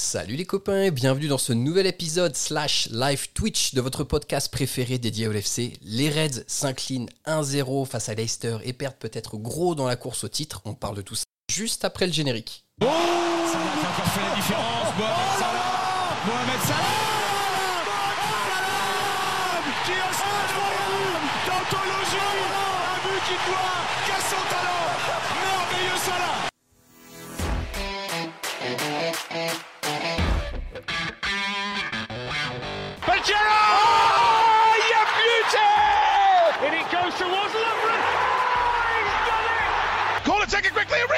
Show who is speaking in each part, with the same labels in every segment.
Speaker 1: Salut les copains et bienvenue dans ce nouvel épisode slash live Twitch de votre podcast préféré dédié au LFC. Les Reds s'inclinent 1-0 face à Leicester et perdent peut-être gros dans la course au titre. On parle de tout ça juste après le générique.
Speaker 2: Oh qui son talent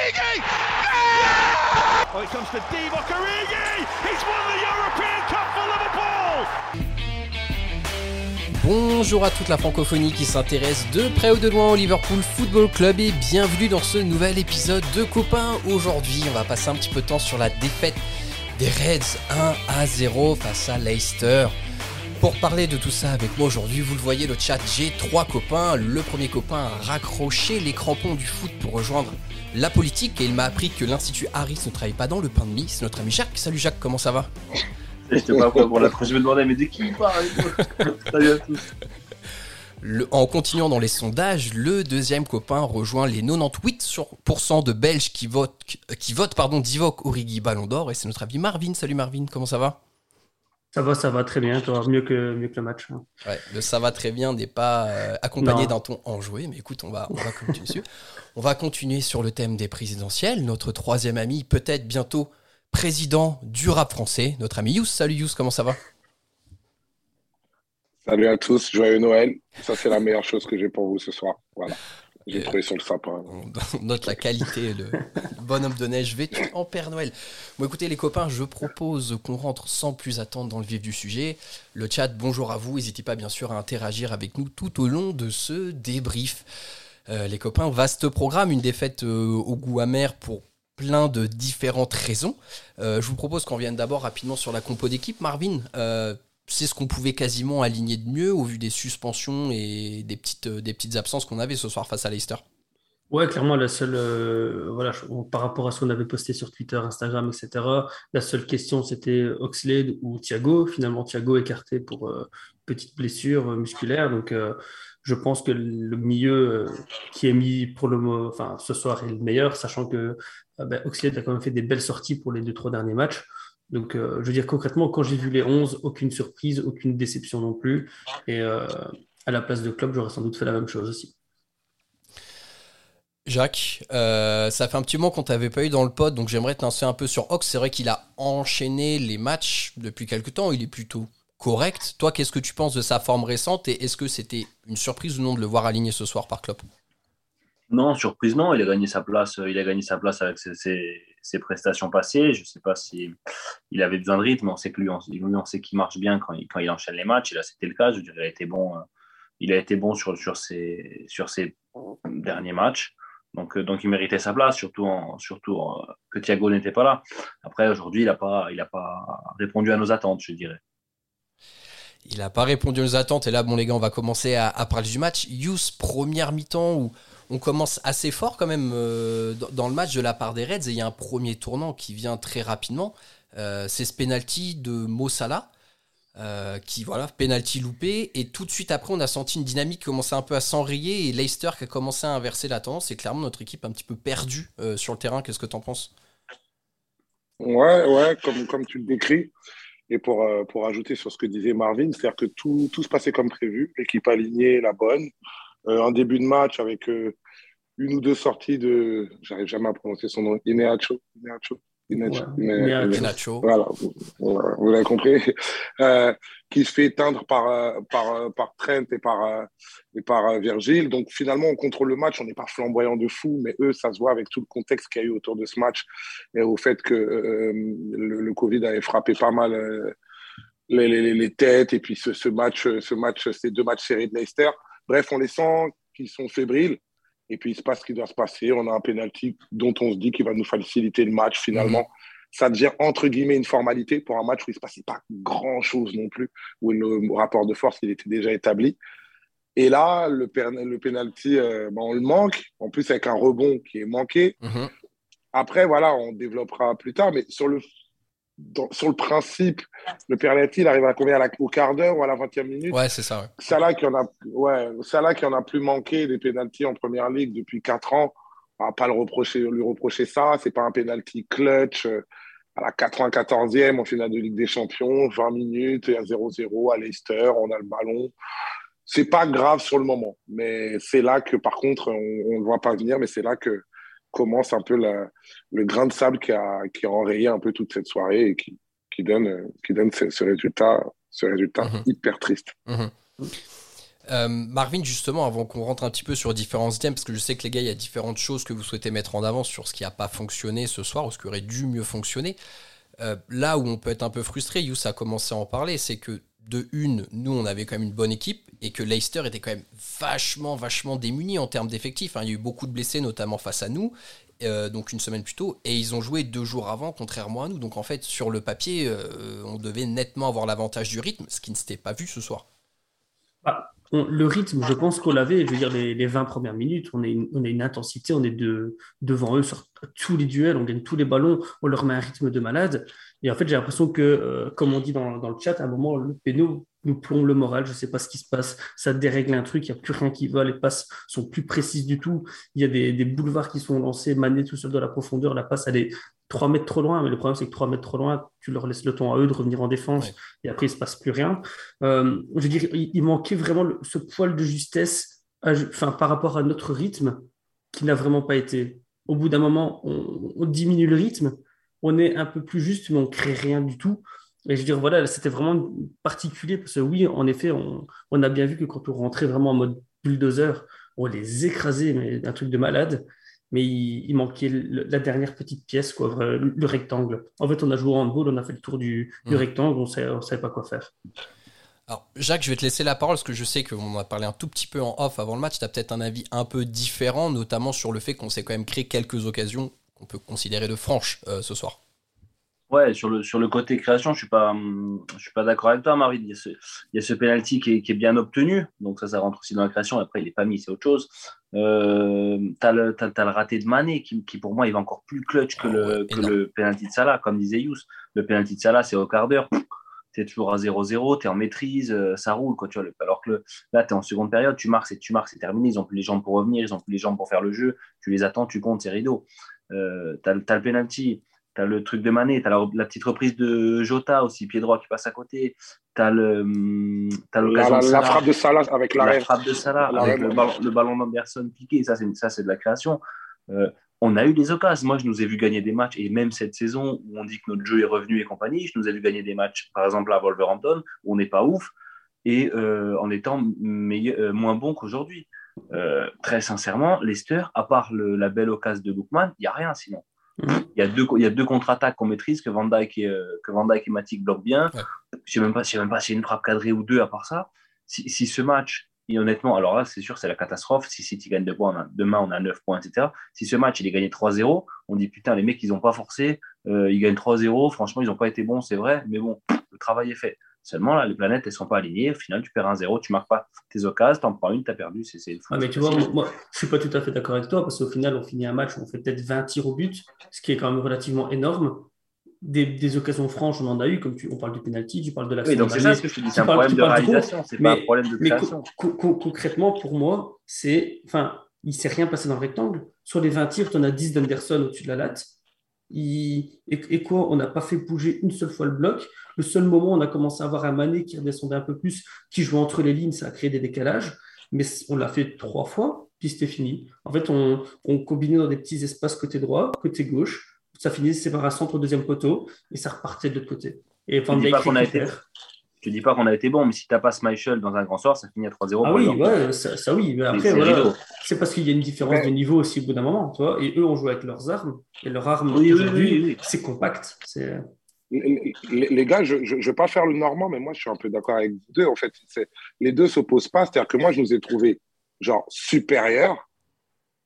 Speaker 2: it quickly, Origi Oh, it comes to Divock Origi He's won the European Cup for Liverpool
Speaker 1: Bonjour à toute la francophonie qui s'intéresse de près ou de loin au Liverpool Football Club et bienvenue dans ce nouvel épisode de Copains. Aujourd'hui, on va passer un petit peu de temps sur la défaite des Reds 1 à 0 face à Leicester. Pour parler de tout ça avec moi aujourd'hui, vous le voyez, le chat, j'ai trois copains. Le premier copain a raccroché les crampons du foot pour rejoindre la politique et il m'a appris que l'Institut Harris ne travaille pas dans le pain de mie. C'est notre ami Jacques. Salut Jacques, comment ça va?
Speaker 3: J'étais pas pour la Je me demandais, mais de qui il parle Salut à tous.
Speaker 1: Le- en continuant dans les sondages, le deuxième copain rejoint les 98% de Belges qui votent, qui votent pardon, Divock Origi Ballon d'Or et c'est notre ami Marvin. Salut Marvin, comment ça va?
Speaker 4: Ça va, ça va très bien, toi, mieux que, mieux que le match. hein.
Speaker 1: Ouais, le ça va très bien n'est pas euh, accompagné d'un ton enjoué, mais écoute, on va, on va continuer dessus. On va continuer sur le thème des présidentielles. Notre troisième ami, peut-être bientôt président du rap français, notre ami Yous. Salut Yous, comment ça va?
Speaker 5: Salut à tous, joyeux Noël. Ça, c'est la meilleure chose que j'ai pour vous ce soir. Voilà. J'ai trouvé sur le sapin.
Speaker 1: On note la qualité, le bonhomme de neige vêtu en Père Noël. Bon, écoutez, les copains, je propose qu'on rentre sans plus attendre dans le vif du sujet. Le chat, bonjour à vous. N'hésitez pas, bien sûr, à interagir avec nous tout au long de ce débrief. Euh, les copains, vaste programme, une défaite euh, au goût amer pour plein de différentes raisons. Euh, je vous propose qu'on vienne d'abord rapidement sur la compo d'équipe. Marvin, euh, c'est ce qu'on pouvait quasiment aligner de mieux au vu des suspensions et des petites, euh, absences qu'on avait ce soir face à Leicester.
Speaker 4: Ouais, clairement, la seule, euh, voilà, par rapport à ce qu'on avait posté sur Twitter, Instagram, etc., la seule question, c'était Oxlade ou Thiago. Finalement, Thiago écarté pour euh, petite blessure euh, musculaire. Donc, je pense que le milieu qui est mis pour le enfin, ce soir est le meilleur, sachant que ben, Oxlade a quand même fait des belles sorties pour les deux, trois derniers matchs. Donc, euh, je veux dire, concrètement, quand j'ai vu les 11, aucune surprise, aucune déception non plus. Et euh, à la place de Klopp, j'aurais sans doute fait la même chose aussi.
Speaker 1: Jacques, euh, ça fait un petit moment qu'on t'avait pas eu dans le pod, donc j'aimerais te lancer un peu sur Ox. C'est vrai qu'il a enchaîné les matchs depuis quelques temps, il est plutôt correct. Toi, qu'est-ce que tu penses de sa forme récente et est-ce que c'était une surprise ou non de le voir aligné ce soir par Klopp?
Speaker 3: Non, surprise, non. Il a gagné sa place. Il a gagné sa place avec ses, ses- ses prestations passées. Je ne sais pas si il avait besoin de rythme. On sait que lui, on, lui, on sait qu'il marche bien quand il, quand il enchaîne les matchs. Et là, c'était le cas. Je dire, il a été bon. euh, Il a été bon sur, sur, ses, sur derniers matchs. Donc, euh, donc, il méritait sa place, surtout, surtout que Thiago n'était pas là. Après, aujourd'hui, il n'a pas, il a pas répondu à nos attentes, je dirais.
Speaker 1: Il n'a pas répondu aux attentes et là, bon les gars, on va commencer à, à parler du match. Yous, première mi-temps où on commence assez fort quand même euh, dans, le match de la part des Reds et il y a un premier tournant qui vient très rapidement. Euh, c'est ce penalty de Mo Salah. euh, qui voilà, penalty loupé et tout de suite après on a senti une dynamique commençait un peu à s'enrayer et Leicester qui a commencé à inverser la tendance et clairement notre équipe un petit peu perdue sur le terrain. Qu'est-ce que t'en penses?
Speaker 5: Ouais, ouais, comme, comme tu le décris. Et pour, pour ajouter sur ce que disait Marvin, c'est-à-dire que tout, tout se passait comme prévu, l'équipe alignée, la bonne. Euh, un début de match avec une ou deux sorties de. J'arrive jamais à prononcer son nom. Ineacho. Ineacho. Ineacho.
Speaker 4: Ouais.
Speaker 5: Voilà, vous, l'avez compris. Euh, qui se fait éteindre par, euh, par, euh, par Trent et par, et par Virgil. Donc finalement, on contrôle le match. On n'est pas flamboyant de fou, mais eux, ça se voit avec tout le contexte qu'il y a eu autour de ce match et au fait que euh, le, le Covid avait frappé pas mal euh, les, les, les têtes. Et puis ce, ce match, ce match, ces deux matchs serrés de Leicester. Bref, on les sent qui sont fébriles. Et puis il se passe ce qui doit se passer. On a un penalty dont on se dit qu'il va nous faciliter le match finalement. Ça devient entre guillemets une formalité pour un match où il ne se passait pas grand chose non plus, où le rapport de force il était déjà établi. Et là, le, le penalty, euh, ben, on le manque. En plus, avec un rebond qui est manqué.
Speaker 1: Mhm.
Speaker 5: Après, voilà, on développera plus tard. Mais sur le sur le principe, le penalty, il arrive à combien? Au quart d'heure ou à la 20e minute?
Speaker 1: Ouais, c'est ça. Ouais.
Speaker 5: Salah qui en a, ouais, Salah qui en a plus manqué des pénalties en première ligue depuis 4 ans. On va pas le reprocher, lui reprocher ça. C'est pas un penalty clutch euh, à la 94e en finale de Ligue des Champions, 20 minutes et à 0-0 à Leicester, on a le ballon. C'est pas grave sur le moment, mais c'est là que par contre, on ne voit pas venir, mais c'est là que commence un peu le grain de sable qui a, qui a enrayé un peu toute cette soirée et qui, qui donne, qui donne ce, résultat, ce résultat mhm. hyper triste.
Speaker 1: Mhm. Euh, Marvin, justement, avant qu'on rentre un petit peu sur différents thèmes, parce que je sais que les gars, il y a différentes choses que vous souhaitez mettre en avant sur ce qui n'a pas fonctionné ce soir ou ce qui aurait dû mieux fonctionner. Euh, là où on peut être un peu frustré, Yous a commencé à en parler, c'est que de une, nous, on avait quand même une bonne équipe et que Leicester était quand même vachement, vachement démuni en termes d'effectifs. Hein. Il y a eu beaucoup de blessés, notamment face à nous, euh, donc une semaine plus tôt, et ils ont joué deux jours avant, contrairement à nous. Donc en fait, sur le papier, euh, on devait nettement avoir l'avantage du rythme, ce qui ne s'était pas vu ce soir.
Speaker 4: Bah, le rythme, je pense qu'on l'avait, je veux dire, les, 20 premières minutes, on a une, intensité, on est de, devant eux sur tous les duels, on gagne tous les ballons, on leur met un rythme de malade. Et en fait, j'ai l'impression que, euh, comme on dit dans, dans, le chat, à un moment, le péno nous plombe le moral. Je ne sais pas ce qui se passe. Ça dérègle un truc. Il n'y a plus rien qui va. Les passes sont plus précises du tout. Il y a des, des boulevards qui sont lancés. Mané tout seul de la profondeur. La passe, elle est 3 mètres trop loin. Mais le problème, c'est que 3 mètres trop loin, tu leur laisses le temps à eux de revenir en défense. Et après, il ne se passe plus rien. Euh, je veux dire, il, manquait vraiment ce poil de justesse enfin, par rapport à notre rythme qui n'a vraiment pas été. Au bout d'un moment, on, on diminue le rythme on est un peu plus juste, mais on crée rien du tout. Et je veux dire, voilà, c'était vraiment particulier parce que oui, en effet, on, a bien vu que quand on rentrait vraiment en mode bulldozer, on les écrasait, mais un truc de malade. Mais il, manquait la dernière petite pièce, quoi, le, rectangle. En fait, on a joué en handball, on a fait le tour du, mmh. rectangle, on ne savait pas quoi faire.
Speaker 1: Alors, Jacques, je vais te laisser la parole parce que je sais qu'on a parlé un tout petit peu en off avant le match. Tu as peut-être un avis un peu différent, notamment sur le fait qu'on s'est quand même créé quelques occasions on peut considérer de franche euh, ce soir.
Speaker 3: Ouais, sur le, sur le côté création, je ne suis pas, je suis pas d'accord avec toi, Marie. Il y a ce, il y a ce penalty qui est, qui est, bien obtenu, donc ça, ça rentre aussi dans la création. Après, il n'est pas mis, c'est autre chose. Euh, tu as, le raté de Mané qui, qui, pour moi, il va encore plus clutch que, ah le, que le penalty de Salah, comme disait Yous. Le penalty de Salah, c'est au quart d'heure. Tu es toujours à 0-0, tu es en maîtrise, euh, ça roule. Quoi, tu vois, alors que là, tu es en seconde période, tu marques, tu marques, c'est terminé. Ils n'ont plus les jambes pour revenir, ils n'ont plus les jambes pour faire le jeu. Tu les attends, tu comptes, c'est rideau. Euh, tu as, le penalty, tu as le truc de Mané, tu as la, petite reprise de Jota aussi, pied droit qui passe à côté. Tu as, le,
Speaker 5: la, la, frappe de Salah avec
Speaker 3: la frappe de Salah, avec le ballon, d'Anderson piqué. Ça, c'est de la création. Euh, on a eu des occasions. Moi, je nous ai vu gagner des matchs, et même cette saison où on dit que notre jeu est revenu et compagnie, je nous ai vu gagner des matchs, par exemple à Wolverhampton, où on n'est pas ouf, et euh, en étant meilleur, moins bon qu'aujourd'hui. Euh, très sincèrement, Leicester, à part la belle occasion de Bookman, il n'y a rien sinon. Mhm. Il y a deux, il y a deux contre-attaques qu'on maîtrise, que Van Dijk et, euh, que Van Dijk et Matic bloquent bien. Je ne sais même pas, s'il y a une frappe cadrée ou deux à part ça. Si, ce match, et honnêtement, alors là, c'est sûr, c'est la catastrophe. Si City gagne deux points, demain, on a 9 points, etc. Si ce match, il est gagné 3-0, on dit putain, les mecs, ils n'ont pas forcé, euh, ils gagnent 3-0. Franchement, ils n'ont pas été bons, c'est vrai, mais bon, le travail est fait. Seulement, là, les planètes, elles ne sont pas alignées. Au final, tu perds un zéro, tu ne marques pas tes occasions, tu en prends une, tu as perdu. C'est.
Speaker 4: Ah, mais tu vois, moi, je ne suis pas tout à fait d'accord avec toi parce qu'au final, on finit un match, on fait peut-être 20 tirs au but, ce qui est quand même relativement énorme. Des, occasions franches, on en a eu, comme tu, on parle du penalty, tu parles de la
Speaker 3: Oui, donc c'est ça ce que je te dis, c'est un problème de réalisation, c'est pas un problème de création.
Speaker 4: concrètement, pour moi, c'est. Enfin, il ne s'est rien passé dans le rectangle. Sur les 20 tirs, tu en as 10 d'Anderson au-dessus de la latte. Et, quoi On n'a pas fait bouger une seule fois le bloc. Le seul moment où on a commencé à avoir un Mané qui redescendait un peu plus, qui jouait entre les lignes, ça a créé des décalages. Mais on l'a fait trois fois, puis c'était fini. En fait, on, combinait dans des petits espaces côté droit, côté gauche. Ça finissait par un centre au deuxième poteau et ça repartait de l'autre côté. Et
Speaker 3: enfin, on pas qu'on a été te dis pas qu'on a été bon, mais si tu n'as pas Michel dans un grand sort, ça finit à 3-0.
Speaker 4: Ah oui, ouais, ça, oui. Mais après, voilà, c'est parce qu'il y a une différence de niveau aussi au bout d'un moment. Tu vois, et eux, ont joué avec leurs armes. Et leurs armes, aujourd'hui, c'est compact.
Speaker 5: Les, les, gars, je ne vais pas faire le normand, mais moi, je suis un peu d'accord avec vous deux. En fait, les deux ne s'opposent pas. C'est-à-dire que moi, je nous ai trouvés genre supérieurs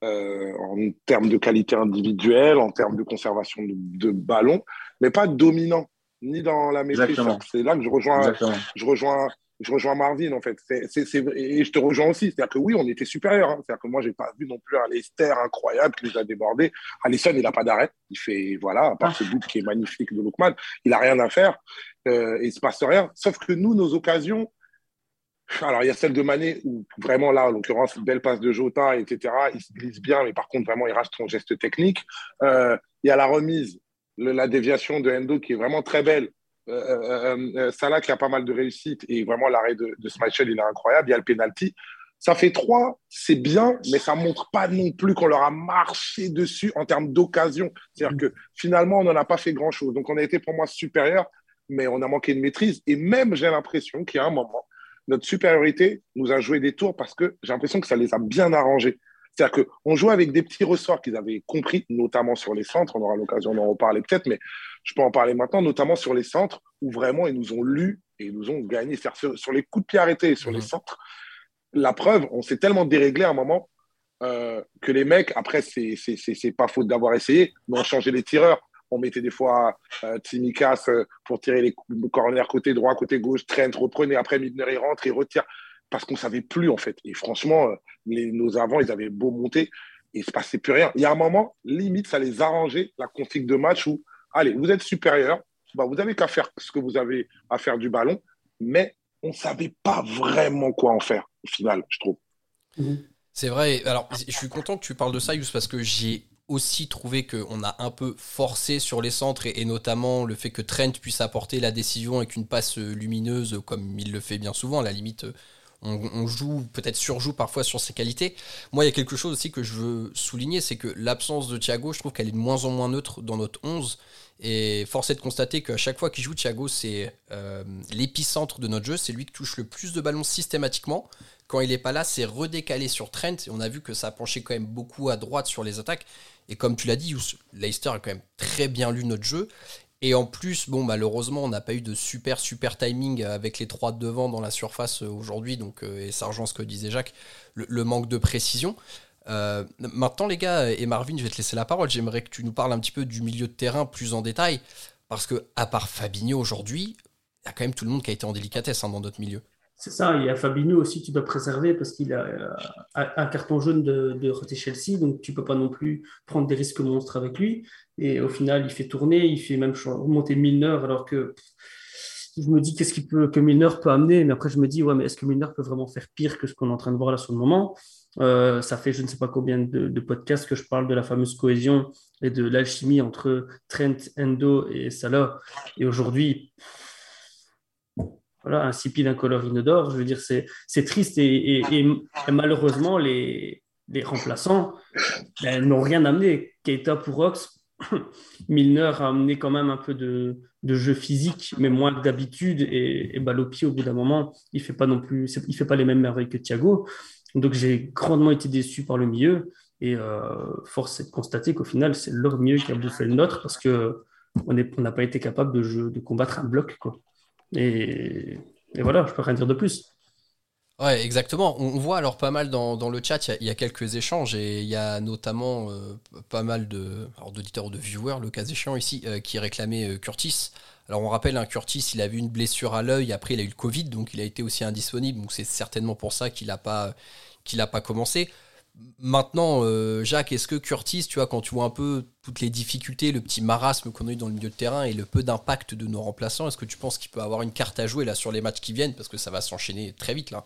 Speaker 5: euh, en termes de qualité individuelle, en termes de conservation de, de ballon, mais pas dominants ni dans la maîtrise. C'est là que je rejoins, je rejoins, je rejoins Marvin, en fait. et je te rejoins aussi. C'est-à-dire que oui, on était supérieur. Hein. C'est-à-dire que moi, je n'ai pas vu non plus un Leicester incroyable qui nous a débordé. Alisson, il n'a pas d'arrêt. Il fait, voilà, à part ce but qui est magnifique de Lookman, il n'a rien à faire. Euh, et il ne se passe rien. Sauf que nous, nos occasions, alors, il y a celle de Mané où vraiment là, en l'occurrence, belle passe de Jota, etc. Il se glisse bien, mais par contre, vraiment, il reste son geste technique. Euh, il y a la remise, la déviation de Endo qui est vraiment très belle. Euh, euh, Salah qui a pas mal de réussite et vraiment l'arrêt de, de Schmeichel, il est incroyable. Il y a le penalty. Ça fait trois, c'est bien, mais ça montre pas non plus qu'on leur a marché dessus en termes d'occasion. C'est-à-dire que finalement, on n'en a pas fait grand-chose. Donc, on a été pour moi supérieur, mais on a manqué de maîtrise. Et même, j'ai l'impression qu'il y a un moment, notre supériorité nous a joué des tours parce que j'ai l'impression que ça les a bien arrangés. C'est-à-dire qu'on jouait avec des petits ressorts qu'ils avaient compris, notamment sur les centres. On aura l'occasion d'en reparler peut-être, mais je peux en parler maintenant, notamment sur les centres où vraiment ils nous ont lus et ils nous ont gagné. C'est-à-dire sur, les coups de pied arrêtés sur les mhm. centres, la preuve, on s'est tellement déréglé à un moment euh, que les mecs, après, c'est pas faute d'avoir essayé, mais on changé les tireurs on mettait des fois euh, Timikas euh, pour tirer les corners côté droit, côté gauche, Trent reprenait, après Midner il rentre, il retire, parce qu'on savait plus en fait. Et franchement, euh, nos avants, ils avaient beau monter, et il se passait plus rien. Il y a un moment, limite, ça les arrangeait, la config de match où, allez, vous êtes supérieur, bah, vous n'avez qu'à faire ce que vous avez à faire du ballon, mais on ne savait pas vraiment quoi en faire au final, je trouve.
Speaker 1: C'est vrai. Alors, je suis content que tu parles de ça, Yous, parce que j'ai aussi trouvé qu'on a un peu forcé sur les centres et, notamment le fait que Trent puisse apporter la décision avec une passe lumineuse comme il le fait bien souvent. À la limite, on, joue, peut-être surjoue parfois sur ses qualités. Moi, il y a quelque chose aussi que je veux souligner, c'est que l'absence de Thiago, je trouve qu'elle est de moins en moins neutre dans notre 11. Et force est de constater qu'à chaque fois qu'il joue, Thiago, c'est euh, l'épicentre de notre jeu. C'est lui qui touche le plus de ballons systématiquement. Quand il n'est pas là, c'est redécalé sur Trent. Et on a vu que ça a penché quand même beaucoup à droite sur les attaques. Et comme tu l'as dit, Leicester a quand même très bien lu notre jeu. Et en plus, bon, malheureusement, on n'a pas eu de super, super timing avec les trois devant dans la surface euh, aujourd'hui. Donc, euh, et ça rejoint ce que disait Jacques, le, manque de précision. Euh, maintenant, les gars, et Marvin, je vais te laisser la parole. J'aimerais que tu nous parles un petit peu du milieu de terrain plus en détail. Parce que, à part Fabinho aujourd'hui, il y a quand même tout le monde qui a été en délicatesse hein, dans notre milieu.
Speaker 4: C'est ça, il y a Fabinho aussi, tu dois préserver parce qu'il a euh, un carton jaune de, de Chelsea, donc tu peux pas non plus prendre des risques monstres avec lui. Et au final, il fait tourner, il fait même remonter Milner, alors que je me dis qu'est-ce peut, que Milner peut amener, mais après je me dis, ouais, mais est-ce que Milner peut vraiment faire pire que ce qu'on est en train de voir là sur le moment? Euh, Ça fait je ne sais pas combien de, de, podcasts que je parle de la fameuse cohésion et de l'alchimie entre Trent, Endo et Salah. Et aujourd'hui, voilà, insipide, incolore, inodore. Je veux dire, c'est triste et, malheureusement, les, les remplaçants ben, n'ont rien amené. Keita pour Ox, Milner a amené quand même un peu de, de jeu physique, mais moins que d'habitude. Et, et Balopi, au bout d'un moment, il fait pas non plus, il fait pas les mêmes merveilles que Thiago. Donc j'ai grandement été déçu par le milieu. Et euh, force est de constater qu'au final, c'est leur milieu qui a bouffé le nôtre parce que on n'a pas été capable de, de combattre un bloc. Quoi. Et, voilà, je peux rien dire de plus.
Speaker 1: Ouais, exactement. On voit alors pas mal dans, le chat, il y, a quelques échanges et il y a notamment euh, pas mal d'auditeurs ou de viewers, le cas échéant ici, euh, qui réclamaient euh, Curtis. Alors on rappelle, hein, Curtis, il a eu une blessure à l'œil, après il a eu le Covid, donc il a été aussi indisponible, donc c'est certainement pour ça qu'il n'a pas, qu'il pas commencé. Maintenant, euh, Jacques, est-ce que Curtis, tu vois, quand tu vois un peu toutes les difficultés, le petit marasme qu'on a eu dans le milieu de terrain et le peu d'impact de nos remplaçants, est-ce que tu penses qu'il peut avoir une carte à jouer là sur les matchs qui viennent? Parce que ça va s'enchaîner très vite là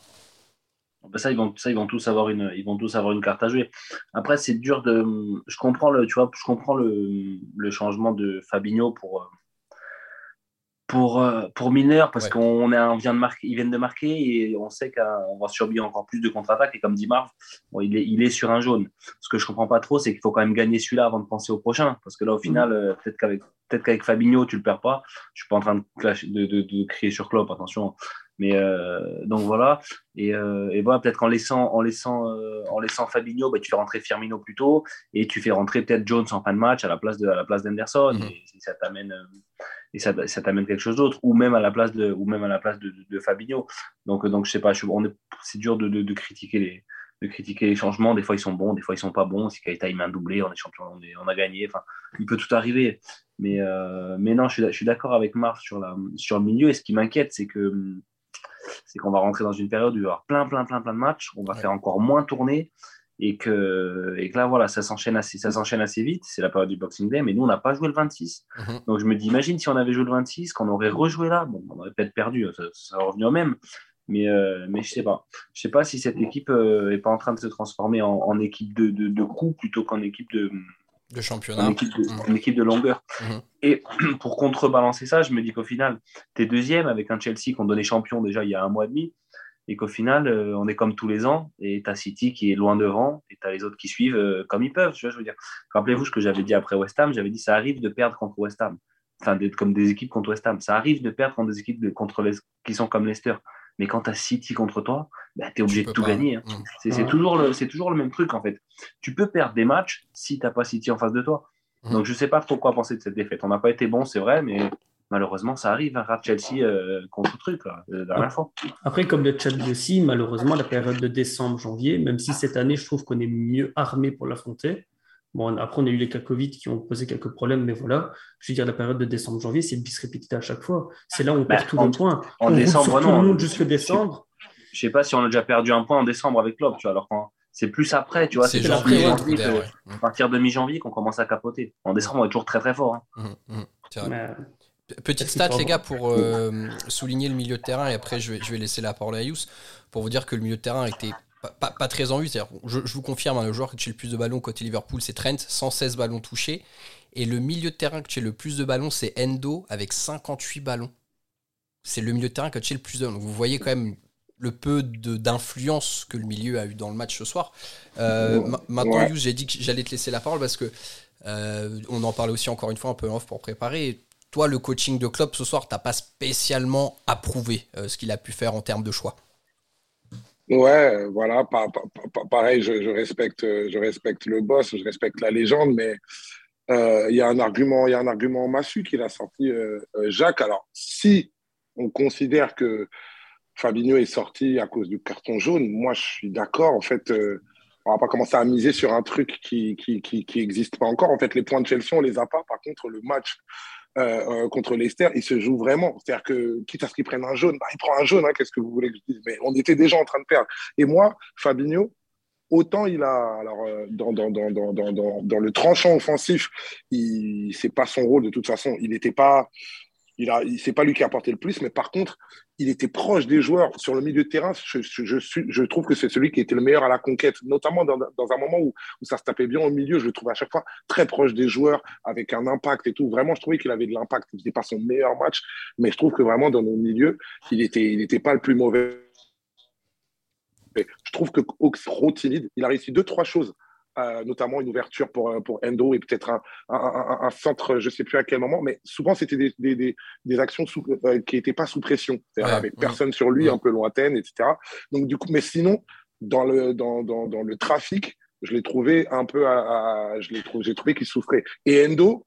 Speaker 3: ça, ils vont, ça, ils vont tous avoir une, ils vont tous avoir une carte à jouer. Après, c'est dur de, je comprends le, tu vois, je comprends le, le changement de Fabinho pour, euh, pour, euh, pour Mineur parce qu'on vient de marquer, ils viennent de marquer et on sait qu'on va subir encore plus de contre-attaques. Et comme dit Marv, il, est, il est sur un jaune. Ce que je comprends pas trop, c'est qu'il faut quand même gagner celui-là avant de penser au prochain. Parce que là, au final, euh, peut-être qu'avec peut qu'avec Fabinho, tu le perds pas. Je suis pas en train de, de, de, de crier sur Klopp, attention. Mais euh, donc voilà. Et, et voilà, peut-être qu'en laissant, en laissant, en laissant Fabinho, bah, tu fais rentrer Firmino plus tôt et tu fais rentrer peut-être Jones en fin de match à la place de, à la place d'Henderson. Mm-hmm. Et ça t'amène et ça, ça t'amène quelque chose d'autre, ou même à la place de, ou même à la place de, de, Fabinho. Donc, donc je sais pas, c'est dur de, de, critiquer les, de critiquer les changements. Des fois, ils sont bons, des fois, ils sont pas bons. Si Kaita, il met un doublé, on est champion, on, on a gagné. Enfin, il peut tout arriver. Mais, euh, mais non, je suis, je suis d'accord avec Marc sur, la, sur le milieu. Et ce qui m'inquiète, c'est que c'est qu'on va rentrer dans une période où il va y avoir plein, plein, plein, plein de matchs. On va faire encore moins tourner et que, et que là, voilà, ça s'enchaîne assez, ça s'enchaîne assez vite. C'est la période du Boxing Day, mais nous, on n'a pas joué le 26.
Speaker 1: Mhm.
Speaker 3: Donc, je me dis, imagine si on avait joué le 26, qu'on aurait rejoué là. Bon, on aurait peut-être perdu, ça, ça revenu au même. Mais, euh, mais je sais pas. Je sais pas si cette équipe euh, est pas en train de se transformer en, en équipe de, de, de coups plutôt qu'en équipe de,
Speaker 1: De championnat.
Speaker 3: équipe de,
Speaker 1: Mhm.
Speaker 3: en équipe de longueur.
Speaker 1: Mhm.
Speaker 3: Et pour contrebalancer ça, je me dis qu'au final, tu es deuxième avec un Chelsea qu'on donnait champion déjà il y a un mois et demi. Et qu'au final, euh, on est comme tous les ans. Et tu as City qui est loin devant. Et tu as les autres qui suivent euh, comme ils peuvent. Tu vois, je veux dire. Rappelez-vous ce que j'avais dit après West Ham. J'avais dit ça arrive de perdre contre West Ham. Enfin, d'être comme des équipes contre West Ham. Ça arrive de perdre contre des équipes de- contre les, qui sont comme Leicester. Mais quand tu as City contre toi, bah, tu es obligé de tout
Speaker 1: pas.
Speaker 3: gagner. hein.
Speaker 1: Mhm.
Speaker 3: C'est c'est toujours, le- c'est toujours le même truc en fait. Tu peux perdre des matchs si tu n'as pas City en face de toi.
Speaker 1: Mhm.
Speaker 3: Donc je sais pas trop quoi penser de cette défaite. On n'a pas été bon, c'est vrai, mais malheureusement ça arrive. Un rat Chelsea euh, contre truc là, la dernière fois.
Speaker 4: Après, comme le aussi, malheureusement, la période de décembre-janvier, même si cette année, je trouve qu'on est mieux armé pour l'affronter. Bon, après, on a eu les cas Covid qui ont posé quelques problèmes, mais voilà. Je veux dire, la période de décembre-janvier, c'est bis répété à chaque fois. C'est là où on
Speaker 3: Bah,
Speaker 4: perd tous les points.
Speaker 3: en
Speaker 4: on
Speaker 3: décembre,
Speaker 4: sur tout
Speaker 3: non.
Speaker 4: le monde jusque décembre.
Speaker 3: Je sais pas si on a déjà perdu un point en décembre avec Klopp, tu vois. Alors quand c'est plus après, tu vois,
Speaker 1: C'est janvier,
Speaker 3: janvier,
Speaker 1: ouais.
Speaker 3: à partir de mi-janvier qu'on commence à capoter. En décembre, on est toujours très très fort. hein.
Speaker 1: Mhm. Petite stat, les gars, pour euh, souligner le milieu de terrain, et après je vais, je vais laisser la parole à Yous, pour vous dire que le milieu de terrain était pas, pas- pas très en vue. Je, je vous confirme, hein, le joueur qui tue le plus de ballons côté Liverpool, c'est Trent, 116 ballons touchés. Et le milieu de terrain qui tue le plus de ballons, c'est Endo, avec 58 ballons. C'est le milieu de terrain qui tue le plus de ballons. Donc vous voyez quand même le peu d'influence que le milieu a eu dans le match ce soir. Euh, ma- maintenant. Yous, j'ai dit que j'allais te laisser la parole parce que euh, on en parlait aussi encore une fois un peu en off pour préparer. Toi, le coaching de club ce soir, t'as pas spécialement approuvé euh, ce qu'il a pu faire en termes de choix.
Speaker 5: Ouais, voilà, pa- pa- pa- pareil, je, respecte, je respecte le boss, je respecte la légende, mais euh, il y a un argument, il y a un argument qu'il a sorti euh, euh, Jacques. Alors, si on considère que Fabinho est sorti à cause du carton jaune, moi je suis d'accord. En fait, euh, on va pas commencer à miser sur un truc qui qui, qui, qui pas encore. En fait, les points de Chelsea, on les a pas. Par contre, le match euh, euh, contre Leicester, il se joue vraiment. C'est-à-dire que, quitte à ce qu'il prenne un jaune, bah, il prend un jaune, hein, qu'est-ce que vous voulez que je dise Mais on était déjà en train de perdre. Et moi, Fabinho, autant il a, alors, euh, dans, dans, dans, dans, dans, le tranchant offensif, il, c'est pas son rôle de toute façon. Il n'était pas, il a, c'est pas lui qui a apporté le plus, mais par contre, il était proche des joueurs sur le milieu de terrain. Je, trouve que c'est celui qui était le meilleur à la conquête, notamment dans, un moment où, ça se tapait bien au milieu. Je le trouvais à chaque fois très proche des joueurs, avec un impact et tout. Vraiment, je trouvais qu'il avait de l'impact. Il n'était pas son meilleur match, mais je trouve que vraiment dans nos milieux, il était, il était pas le plus mauvais. Je trouve que trop timide, il a réussi deux, trois choses euh, notamment une ouverture pour, pour Endo et peut-être un, un, un, un, centre, je ne sais plus à quel moment, mais souvent c'était des, des, des, des, actions sous, euh, qui n'étaient pas sous pression, ouais, avec ouais. personne sur lui, ouais. un peu lointaine, etc. Donc du coup, mais sinon, dans le, dans, dans, dans le trafic, je l'ai trouvé un peu, à, à je l'ai trouvé, j'ai trouvé qu'il souffrait. Et Endo,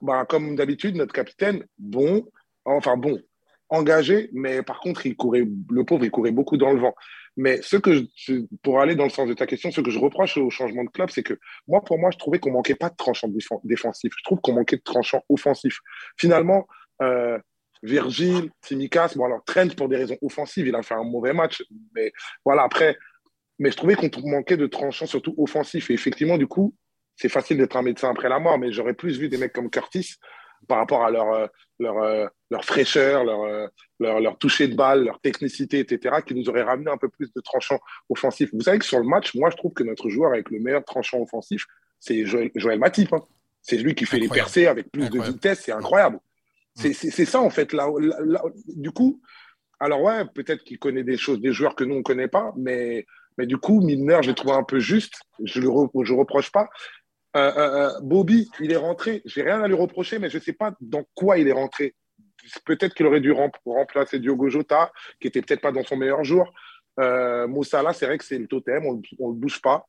Speaker 5: bah, comme d'habitude, notre capitaine, bon, enfin bon, engagé, mais par contre, il courait, le pauvre, il courait beaucoup dans le vent. Mais ce que je, pour aller dans le sens de ta question, ce que je reproche au changement de club, c'est que moi, pour moi, je trouvais qu'on manquait pas de tranchant défensif. Je trouve qu'on manquait de tranchant offensif. Finalement, euh, Virgile, Timikas, bon alors Trent pour des raisons offensives, il a fait un mauvais match, mais voilà après. Mais je trouvais qu'on manquait de tranchant surtout offensif. Et effectivement, du coup, c'est facile d'être un médecin après la mort, mais j'aurais plus vu des mecs comme Curtis par rapport à leur, leur, leur fraîcheur, leur, leur, leur toucher de balle, leur technicité, etc., qui nous auraient ramené un peu plus de tranchant offensif. Vous savez que sur le match, moi, je trouve que notre joueur avec le meilleur tranchant offensif, c'est Joël, Joël Matip. Hein. C'est lui qui fait incroyable. les percées avec plus incroyable. de vitesse, c'est incroyable. C'est ça, en fait. Là, là, là, du coup, alors ouais, peut-être qu'il connaît des choses, des joueurs que nous, on ne connaît pas, mais, mais du coup, Milner, je l'ai trouvé un peu juste. Je ne re, je reproche pas. Euh, euh, Bobby, il est rentré. J'ai rien à lui reprocher, mais je ne sais pas dans quoi il est rentré. Peut-être qu'il aurait dû remplacer Diogo Jota, qui était peut-être pas dans son meilleur jour. Euh, Moussala, c'est vrai que c'est le totem, on ne le bouge pas.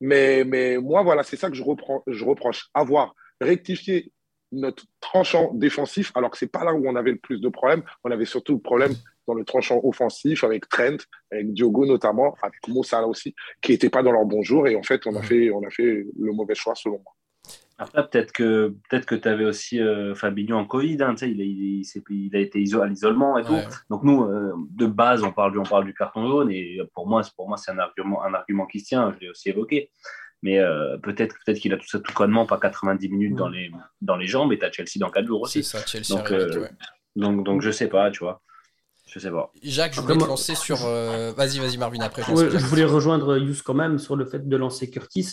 Speaker 5: Mais, mais moi, voilà, c'est ça que je, je reproche. Avoir rectifié notre tranchant défensif, alors que ce n'est pas là où on avait le plus de problèmes. On avait surtout le problème dans le tranchant offensif avec Trent, avec Diogo notamment, avec Moussala aussi, qui n'étaient pas dans leur bon jour. Et en fait, on a, fait, on a fait le mauvais choix selon moi.
Speaker 3: Après, peut-être que, peut que tu avais aussi euh, Fabinho en Covid, hein, il, il, il, a été à l'isolement et tout. Donc, nous, euh, de base, on parle, du, on parle du carton jaune et pour moi, pour moi c'est un argument, un argument qui se tient, je l'ai aussi évoqué. Mais euh, peut-être peut qu'il a tout ça tout connement, pas 90 minutes dans, les, dans les jambes, et tu as Chelsea dans 4 jours aussi.
Speaker 1: Ça, Chelsea
Speaker 3: donc, donc, donc, je sais pas, tu vois. Je sais pas.
Speaker 1: Jacques, je voulais te lancer sur. Vas-y, vas-y, Marvin, après.
Speaker 4: Je, je voulais rejoindre Yous quand même sur le fait de lancer Curtis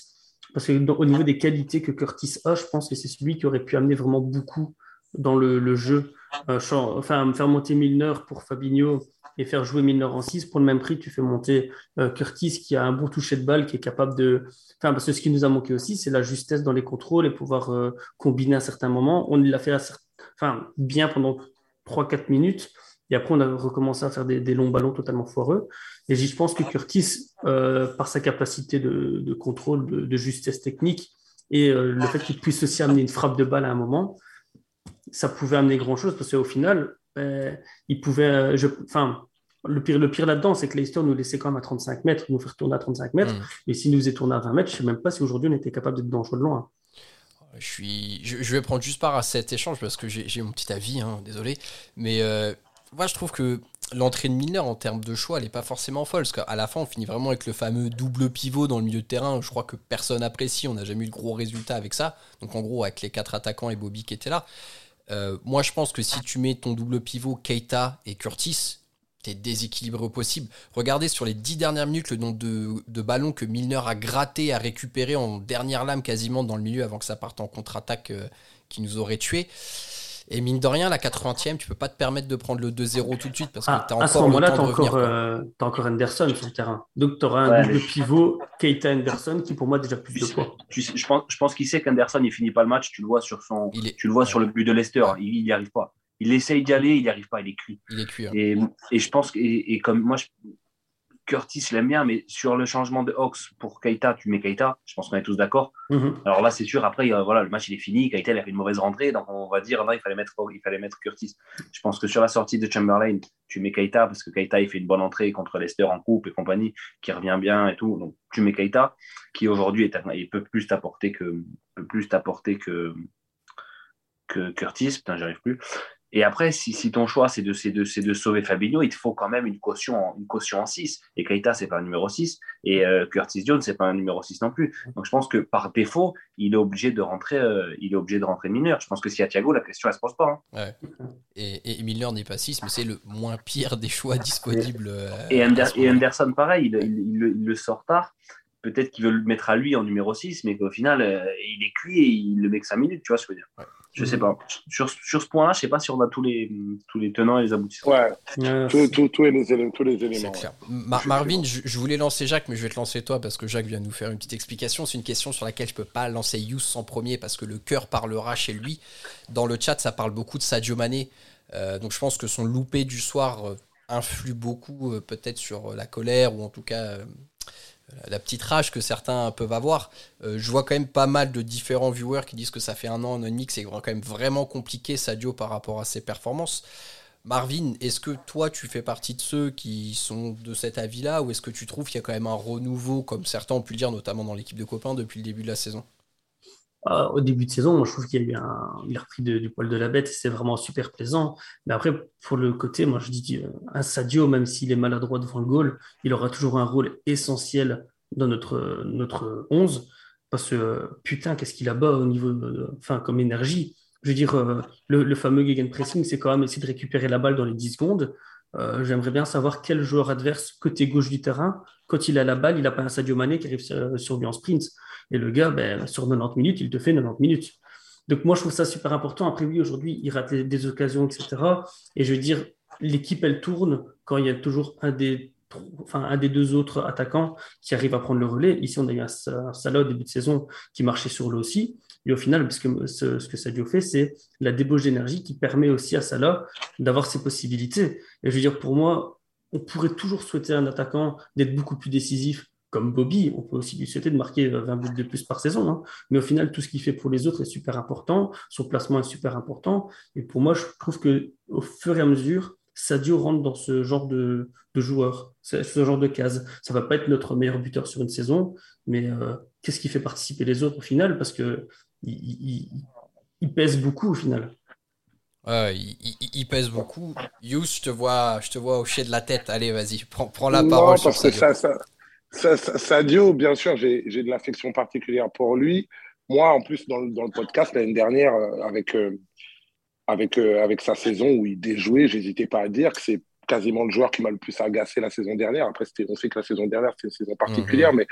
Speaker 4: parce qu'au niveau des qualités que Curtis a, je pense que c'est celui qui aurait pu amener vraiment beaucoup dans le, jeu. Euh, enfin, faire monter Milner pour Fabinho et faire jouer Milner en 6, pour le même prix, tu fais monter euh, Curtis qui a un bon toucher de balle, qui est capable de. Enfin, parce que ce qui nous a manqué aussi, c'est la justesse dans les contrôles et pouvoir euh, combiner à certains moments. On l'a fait enfin, bien pendant 3-4 minutes. Et après, on a recommencé à faire des, longs ballons totalement foireux. Et je pense que Curtis, euh, par sa capacité de, contrôle, de, justesse technique, et euh, le fait qu'il puisse aussi amener une frappe de balle à un moment, ça pouvait amener grand-chose, parce qu'au final, ben, il pouvait... Je, enfin, le pire, le pire là-dedans, c'est que Leicester nous laissait quand même à 35 mètres, nous faire tourner à 35 mètres. Mm. Et s'il nous faisait tourner à 20 mètres, je ne sais même pas si aujourd'hui on était capable d'être dangereux de loin.
Speaker 1: Je, suis, je, vais prendre juste part à cet échange parce que j'ai mon petit avis, hein, désolé. Mais euh, moi, je trouve que l'entrée de Milner en termes de choix, elle n'est pas forcément folle. Parce qu'à la fin, on finit vraiment avec le fameux double pivot dans le milieu de terrain. Je crois que personne apprécie. On n'a jamais eu de gros résultats avec ça. Donc, en gros, avec les quatre attaquants et Bobby qui étaient là. Euh, moi, je pense que si tu mets ton double pivot Keita et Curtis, t'es déséquilibré au possible. Regardez sur les dix dernières minutes le nombre de, ballons que Milner a gratté, a récupéré en dernière lame quasiment dans le milieu avant que ça parte en contre-attaque euh, qui nous aurait tués. Et mine de rien, la 80e, tu peux pas te permettre de prendre le 2-0 tout de suite parce que
Speaker 4: ah,
Speaker 1: tu as encore
Speaker 4: à ce moment-là, tu as, encore, euh, encore Anderson sur le terrain. Donc tu auras un double pivot, Keita Anderson, qui pour moi déjà plus de poids.
Speaker 3: je pense, je pense qu'il sait qu'Anderson, il finit pas le match. Tu le vois sur, son, tu le vois sur le but de Leicester. Il n'y arrive pas. Il essaye d'y aller, il n'y arrive pas, il est cuit.
Speaker 1: Il est cuit. Hein.
Speaker 3: Et, et, je pense que, et, comme moi, je, Curtis, l'aime bien, mais sur le changement de Hawks pour Keita, tu mets Keita. Je pense qu'on est tous d'accord. Mhm. Alors là, c'est sûr. Après, voilà, le match il est fini. Keita il a fait une mauvaise rentrée, donc on va dire il fallait mettre, il fallait mettre Curtis. Je pense que sur la sortie de Chamberlain, tu mets Keita parce que Keita il fait une bonne entrée contre Leicester en coupe et compagnie, qui revient bien et tout. Donc tu mets Keita, qui aujourd'hui il peut plus t'apporter que peut plus t'apporter que que Curtis. Putain, j'arrive plus. Et après, si, si ton choix, c'est de, de, de, sauver Fabinho, il te faut quand même une caution, une caution en 6. Et Keita, c'est pas un numéro 6. Et euh, Curtis Jones, c'est pas un numéro 6 non plus. Donc je pense que par défaut, il est obligé de rentrer, euh, il est obligé de rentrer mineur. Je pense que si à Thiago, la question, elle se pose pas.
Speaker 1: Hein. Ouais. Et, et Milner n'est pas 6, mais c'est le moins pire des choix disponibles. Euh,
Speaker 3: et, Anderson, pareil, il, il, il, le sort tard peut-être qu'il veut le mettre à lui en numéro 6, mais qu'au final, il est cuit et il le met que 5 minutes, tu vois ce que je veux dire. Ouais. Je sais pas. Sur, sur ce point-là, je sais pas si on a tous les, tous les tenants et les aboutissants.
Speaker 5: Ouais, tous, les éléments. Tous les éléments
Speaker 1: Marvin, je, voulais lancer Jacques, mais je vais te lancer toi parce que Jacques vient nous faire une petite explication. C'est une question sur laquelle je peux pas lancer Yous en premier parce que le cœur parlera chez lui. Dans le chat, ça parle beaucoup de Sadio Mané. Euh, donc je pense que son loupé du soir euh, influe beaucoup euh, peut-être sur la colère ou en tout cas la petite rage que certains peuvent avoir. Euh, je vois quand même pas mal de différents viewers qui disent que ça fait un an, et demi, que c'est quand même vraiment compliqué Sadio par rapport à ses performances. Marvin, est-ce que toi tu fais partie de ceux qui sont de cet avis-là ou est-ce que tu trouves qu'il y a quand même un renouveau, comme certains ont pu le dire, notamment dans l'équipe de copains depuis le début de la saison?
Speaker 4: Euh, au début de saison, moi, je trouve qu'il a eu un, repris du poil de la bête c'est vraiment super plaisant. Mais après, pour le côté, moi, je dis euh, un Sadio, même s'il est maladroit devant le goal, il aura toujours un rôle essentiel dans notre, notre 11 parce que putain, qu'est-ce qu'il a bas au niveau, enfin, comme énergie. Je veux dire, euh, le, le, fameux pressing, c'est quand même essayer de récupérer la balle dans les 10 secondes. J'aimerais bien savoir quel joueur adverse, côté gauche du terrain, quand il a la balle, il n'a pas un Sadio Mané qui arrive sur lui en sprint. Et le gars, ben, sur 90 minutes, il te fait 90 minutes. Donc moi, je trouve ça super important. Après, oui, aujourd'hui, il rate des occasions, etc. Et je veux dire, l'équipe, elle tourne quand il y a toujours un des, enfin, un des deux autres attaquants qui arrive à prendre le relais. Ici, on a eu un, Salah au début de saison qui marchait sur le aussi. Et au final, parce que ce, ce que Sadio fait, c'est la débauche d'énergie qui permet aussi à Salah d'avoir ses possibilités. Et je veux dire, pour moi, on pourrait toujours souhaiter à un attaquant d'être beaucoup plus décisif, comme Bobby, on peut aussi lui souhaiter de marquer 20 buts de plus par saison. Hein. Mais au final, tout ce qu'il fait pour les autres est super important. Son placement est super important. Et pour moi, je trouve que au fur et à mesure, Sadio rentre dans ce genre de, joueur, ce genre de case. Ça va pas être notre meilleur buteur sur une saison, mais euh, qu'est-ce qui fait participer les autres au final? Parce que il, pèse beaucoup au final.
Speaker 1: il, pèse beaucoup. Yous, je te vois, je te vois hocher de la tête. Allez, vas-y, prends, prends la parole.
Speaker 5: parce que ça, ça, Sadio, bien sûr, j'ai de l'affection particulière pour lui. Moi, en plus, dans, dans le podcast l'année dernière, euh, avec, euh, avec, euh, avec sa saison où il déjouait, j'hésitais pas à dire que c'est quasiment le joueur qui m'a le plus agacé la saison dernière. Après, on sait que la saison dernière, c'est une saison particulière, mhm. mais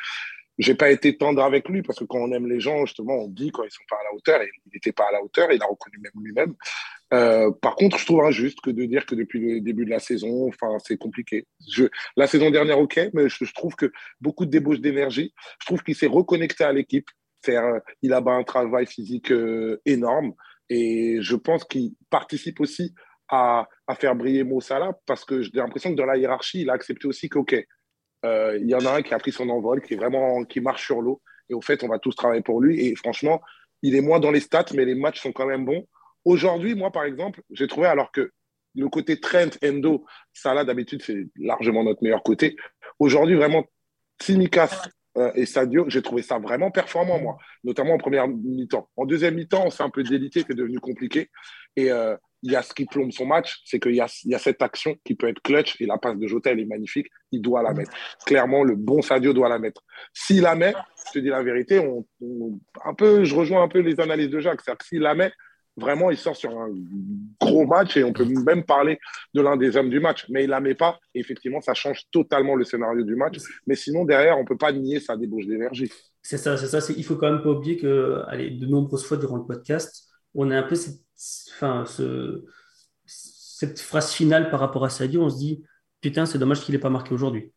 Speaker 5: j'ai pas été tendre avec lui parce que quand on aime les gens, justement, on dit quand ils sont pas à la hauteur et il n'était pas à la hauteur, il a reconnu même lui-même. Euh, par contre, je trouve injuste que de dire que depuis le début de la saison, enfin, c'est compliqué. La saison dernière, ok, mais je, trouve que beaucoup de débauche d'énergie. Je trouve qu'il s'est reconnecté à l'équipe. il a un travail physique euh, énorme et je pense qu'il participe aussi à, à, faire briller Mo Salah parce que j'ai l'impression que dans la hiérarchie, il a accepté aussi qu'ok, euh, il y en a un qui a pris son envol, qui est vraiment qui marche sur l'eau. Et au fait, on va tous travailler pour lui. Et franchement, il est moins dans les stats, mais les matchs sont quand même bons. Aujourd'hui, moi, par exemple, j'ai trouvé, alors que le côté Trent, Endo, Salah, d'habitude, c'est largement notre meilleur côté. Aujourd'hui, vraiment, Timikas euh, et Sadio, j'ai trouvé ça vraiment performant, moi, notamment en première mi-temps. En deuxième mi-temps, c'est un peu délité, c'est devenu compliqué. Et euh, il y a ce qui plombe son match, c'est qu'il y a, y a, cette action qui peut être clutch et la passe de Jota, elle est magnifique. Il doit la mettre. Clairement, le bon Sadio doit la mettre. S'il la met, je te dis la vérité, un peu, je rejoins un peu les analyses de Jacques. C'est-à-dire que s'il la met, vraiment, il sort sur un gros match et on peut même parler de l'un des hommes du match. Mais il la met pas. Et effectivement, ça change totalement le scénario du match. Mais sinon, derrière, on peut pas nier sa débauche d'énergie.
Speaker 4: C'est ça, c'est ça. Il faut quand même pas oublier que, allez, de nombreuses fois durant le podcast, on a un peu cette enfin, ce, cette phrase finale par rapport à Sadio, on se dit putain, c'est dommage qu'il n'ait pas marqué aujourd'hui.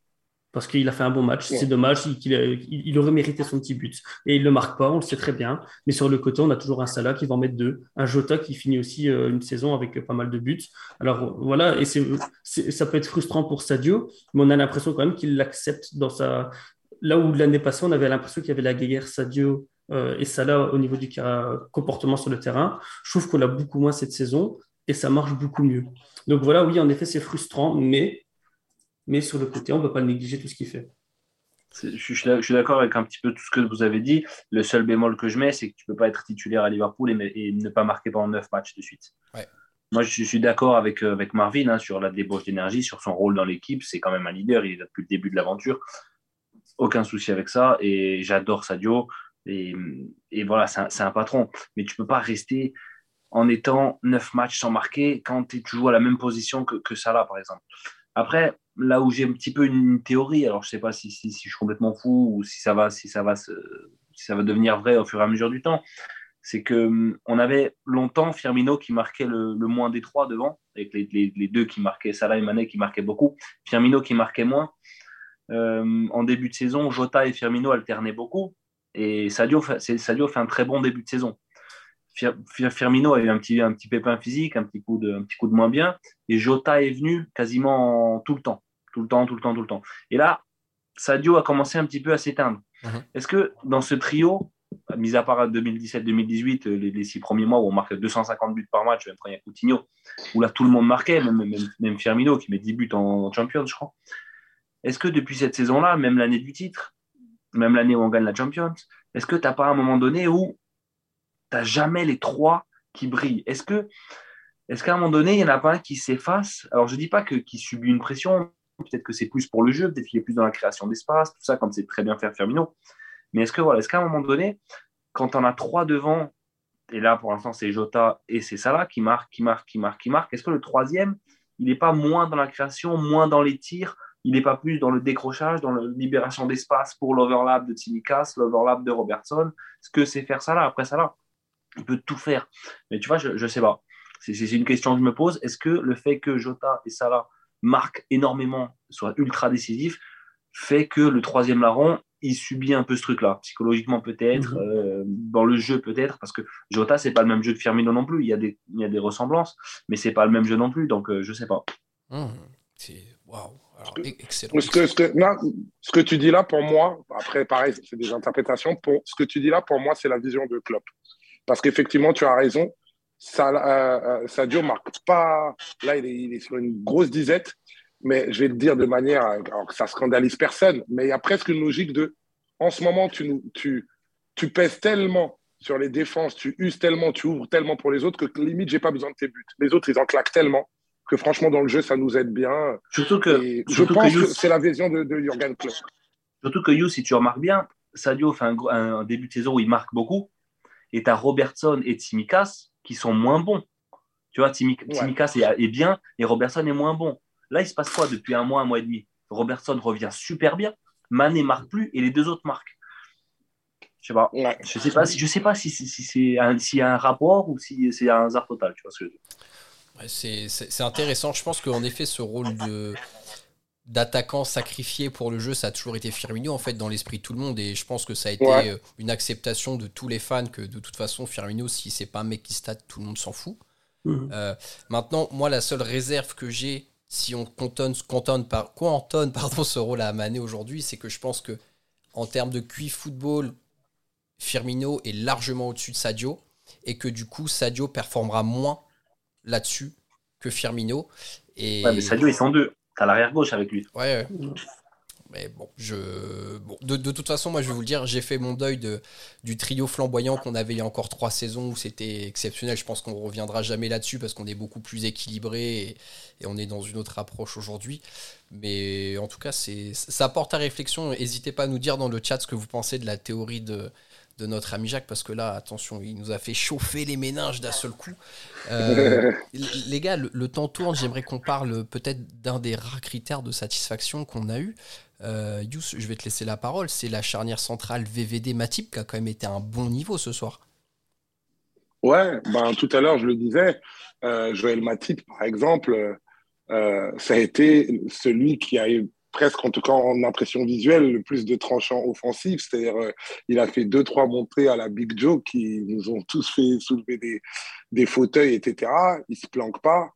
Speaker 4: Parce qu'il a fait un bon match. C'est dommage, qu'il il, aurait mérité son petit but. Et il ne le marque pas, on le sait très bien. Mais sur le côté, on a toujours un Salah qui va en mettre deux. Un Jota qui finit aussi euh, une saison avec pas mal de buts. Alors voilà, et c'est, ça peut être frustrant pour Sadio, mais on a l'impression quand même qu'il l'accepte dans sa. Là où l'année passée, on avait l'impression qu'il y avait la guerre Sadio euh, et ça là au niveau du comportement sur le terrain. Je trouve qu'on a beaucoup moins cette saison et ça marche beaucoup mieux. Donc voilà, oui, en effet, c'est frustrant, mais, mais sur le côté, on ne peut pas négliger tout ce qu'il fait.
Speaker 3: Je suis d'accord avec un petit peu tout ce que vous avez dit. Le seul bémol que je mets, c'est que tu ne peux pas être titulaire à Liverpool et, ne pas marquer pendant neuf matchs de suite. Moi, je, suis d'accord avec, euh, avec Marvin hein, sur la débauche d'énergie, sur son rôle dans l'équipe. C'est quand même un leader, il est là depuis le début de l'aventure. Aucun souci avec ça. Et j'adore Sadio. Et, voilà, c'est un, patron. Mais tu ne peux pas rester en étant neuf matchs sans marquer quand tu joues à la même position que, Salah, par exemple. Après, là où j'ai un petit peu une théorie, alors je ne sais pas si, je suis complètement fou ou si ça va, si ça va, ça va devenir vrai au fur et à mesure du temps, c'est que hum, on avait longtemps Firmino qui marquait le, moins des trois devant, avec les, les, deux qui marquaient, Salah et Mané qui marquaient beaucoup, Firmino qui marquait moins. Euh, en début de saison, Jota et Firmino alternaient beaucoup. Et Sadio, Sadio fait un très bon début de saison. Firmino a eu un petit, un petit pépin physique, un petit, coup de, un petit coup de moins bien. Et Jota est venu quasiment tout le temps. Tout le temps, tout le temps, tout le temps. Et là, Sadio a commencé un petit peu à s'éteindre. Mhm. Est-ce que dans ce trio, mis à part 2017-2018, les, les, six premiers mois où on marquait 250 buts par match, même quand il y a Coutinho, où là tout le monde marquait, même, même, Firmino qui met 10 buts en, en Champions, je crois. Est-ce que depuis cette saison-là, même l'année du titre, même l'année où on gagne la Champions, est-ce que tu n'as pas un moment donné où tu n'as jamais les trois qui brillent? Est-ce que est-ce qu'à un moment donné, il n'y en a pas un qui s'efface? Alors, je ne dis pas que, qu'il subit une pression, peut-être que c'est plus pour le jeu, peut-être qu'il est plus dans la création d'espace, tout ça, comme c'est très bien faire Firmino. Mais est-ce que voilà, est-ce qu'à un moment donné, quand on a trois devant, et là pour l'instant c'est Jota et c'est Salah qui marquent, qui marquent, qui marquent, qui marquent, est-ce que le troisième, il n'est pas moins dans la création, moins dans les tirs, il n'est pas plus dans le décrochage, dans la libération d'espace pour l'overlap de Tsimikas, l'overlap de Robertson. Ce que c'est faire ça là, après ça là, il peut tout faire. Mais tu vois, je ne sais pas. C'est une question que je me pose. Est-ce que le fait que Jota et Salah marquent énormément, soient ultra décisifs, fait que le troisième larron, il subit un peu ce truc-là, psychologiquement peut-être, mhm. euh, dans le jeu peut-être, parce que Jota, c'est pas le même jeu de Firmino non plus. Il y a des, il y a des ressemblances, mais c'est pas le même jeu non plus, donc je euh, je sais pas.
Speaker 1: Mmh. c'est waouh.
Speaker 5: Excellent. Ce que, ce, que, tu dis là, pour moi, après, pareil, c'est des interprétations. Pour, ce que tu dis là, pour moi, c'est la vision de Klopp. Parce qu'effectivement, tu as raison. Ça, euh, euh, Sadio marque pas. Là, il est, sur une grosse disette. Mais je vais te dire de manière. Alors que ça scandalise personne. Mais il y a presque une logique de. En ce moment, tu, tu, tu pèses tellement sur les défenses, tu uses tellement, tu ouvres tellement pour les autres que limite, j'ai pas besoin de tes buts. Les autres, ils en claquent tellement que franchement, dans le jeu, ça nous aide bien.
Speaker 3: Surtout que,
Speaker 5: je pense que, c'est la vision de, de Jurgen Klopp.
Speaker 3: Surtout que You, si tu remarques bien, Sadio fait un, un, début de saison où il marque beaucoup, et tu as Robertson et Timikas qui sont moins bons. Tu vois, Timikas est, bien, et Robertson est moins bon. Là, il se passe quoi depuis un mois, un mois et demi? Robertson revient super bien, Mané marque plus, et les deux autres marquent. Je sais pas. Je sais pas si je sais pas si, si, si c'est s'il y a un rapport ou si c'est un hasard total. Tu vois ce que
Speaker 1: c'est intéressant. Je pense qu'en effet, ce rôle de d'attaquant sacrifié pour le jeu, ça a toujours été Firmino en fait dans l'esprit de tout le monde et je pense que ça a été euh, une acceptation de tous les fans que de toute façon Firmino si c'est pas un mec qui stat tout le monde s'en fout. Mhm. Euh, maintenant moi la seule réserve que j'ai si on cantonne, cantonne, par, pardon, ce rôle à Mané aujourd'hui c'est que je pense que en termes de QI football Firmino est largement au-dessus de Sadio et que du coup Sadio performera moins là-dessus que Firmino. Et...
Speaker 3: Ouais, mais Sadio, ils sont deux. T'as l'arrière gauche avec lui.
Speaker 1: Ouais. Mais bon, je... de, de, toute façon, moi je vais vous le dire, j'ai fait mon deuil de, du trio flamboyant qu'on avait il y a encore trois saisons où c'était exceptionnel. Je pense qu'on reviendra jamais là-dessus parce qu'on est beaucoup plus équilibré et, et, on est dans une autre approche aujourd'hui. Mais en tout cas, c'est ça apporte à réflexion. N'hésitez pas à nous dire dans le chat ce que vous pensez de la théorie de, de notre ami Jacques, parce que là, attention, il nous a fait chauffer les méninges d'un seul coup. Euh, les gars, le, temps tourne, j'aimerais qu'on parle peut-être d'un des rares critères de satisfaction qu'on a eu. Euh, Yous, je vais te laisser la parole, c'est la charnière centrale VVD Matip qui a quand même été à un bon niveau ce soir.
Speaker 5: Ouais, ben, tout à l'heure, je le disais, euh, Joël Matip, par exemple, euh, ça a été celui qui a eu presque, en tout cas en impression visuelle, le plus de tranchants offensifs. C'est-à-dire, euh, il a fait deux, trois montées à la Big Joe qui nous ont tous fait soulever des, des fauteuils, etc. Il se planque pas.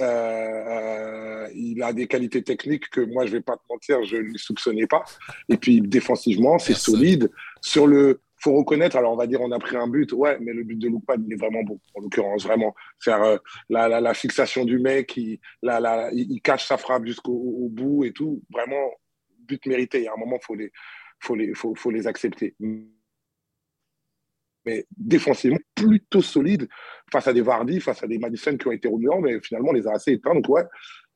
Speaker 5: Euh, il a des qualités techniques que moi, je vais pas te mentir, je ne soupçonnais pas. Et puis, défensivement, c'est solide. Sur le, faut reconnaître, alors on va dire on a pris un but, ouais, mais le but de Loupad, il est vraiment bon, en l'occurrence, vraiment. Faire euh, la, la, fixation du mec, il, la, cache sa frappe jusqu'au bout et tout, vraiment, but mérité. Il y a un moment, faut les, faut, les, faut, faut les accepter. Mais défensivement, plutôt solide face à des Vardy, face à des Madison qui ont été remuants, mais finalement, on les a assez éteints. Donc, ouais,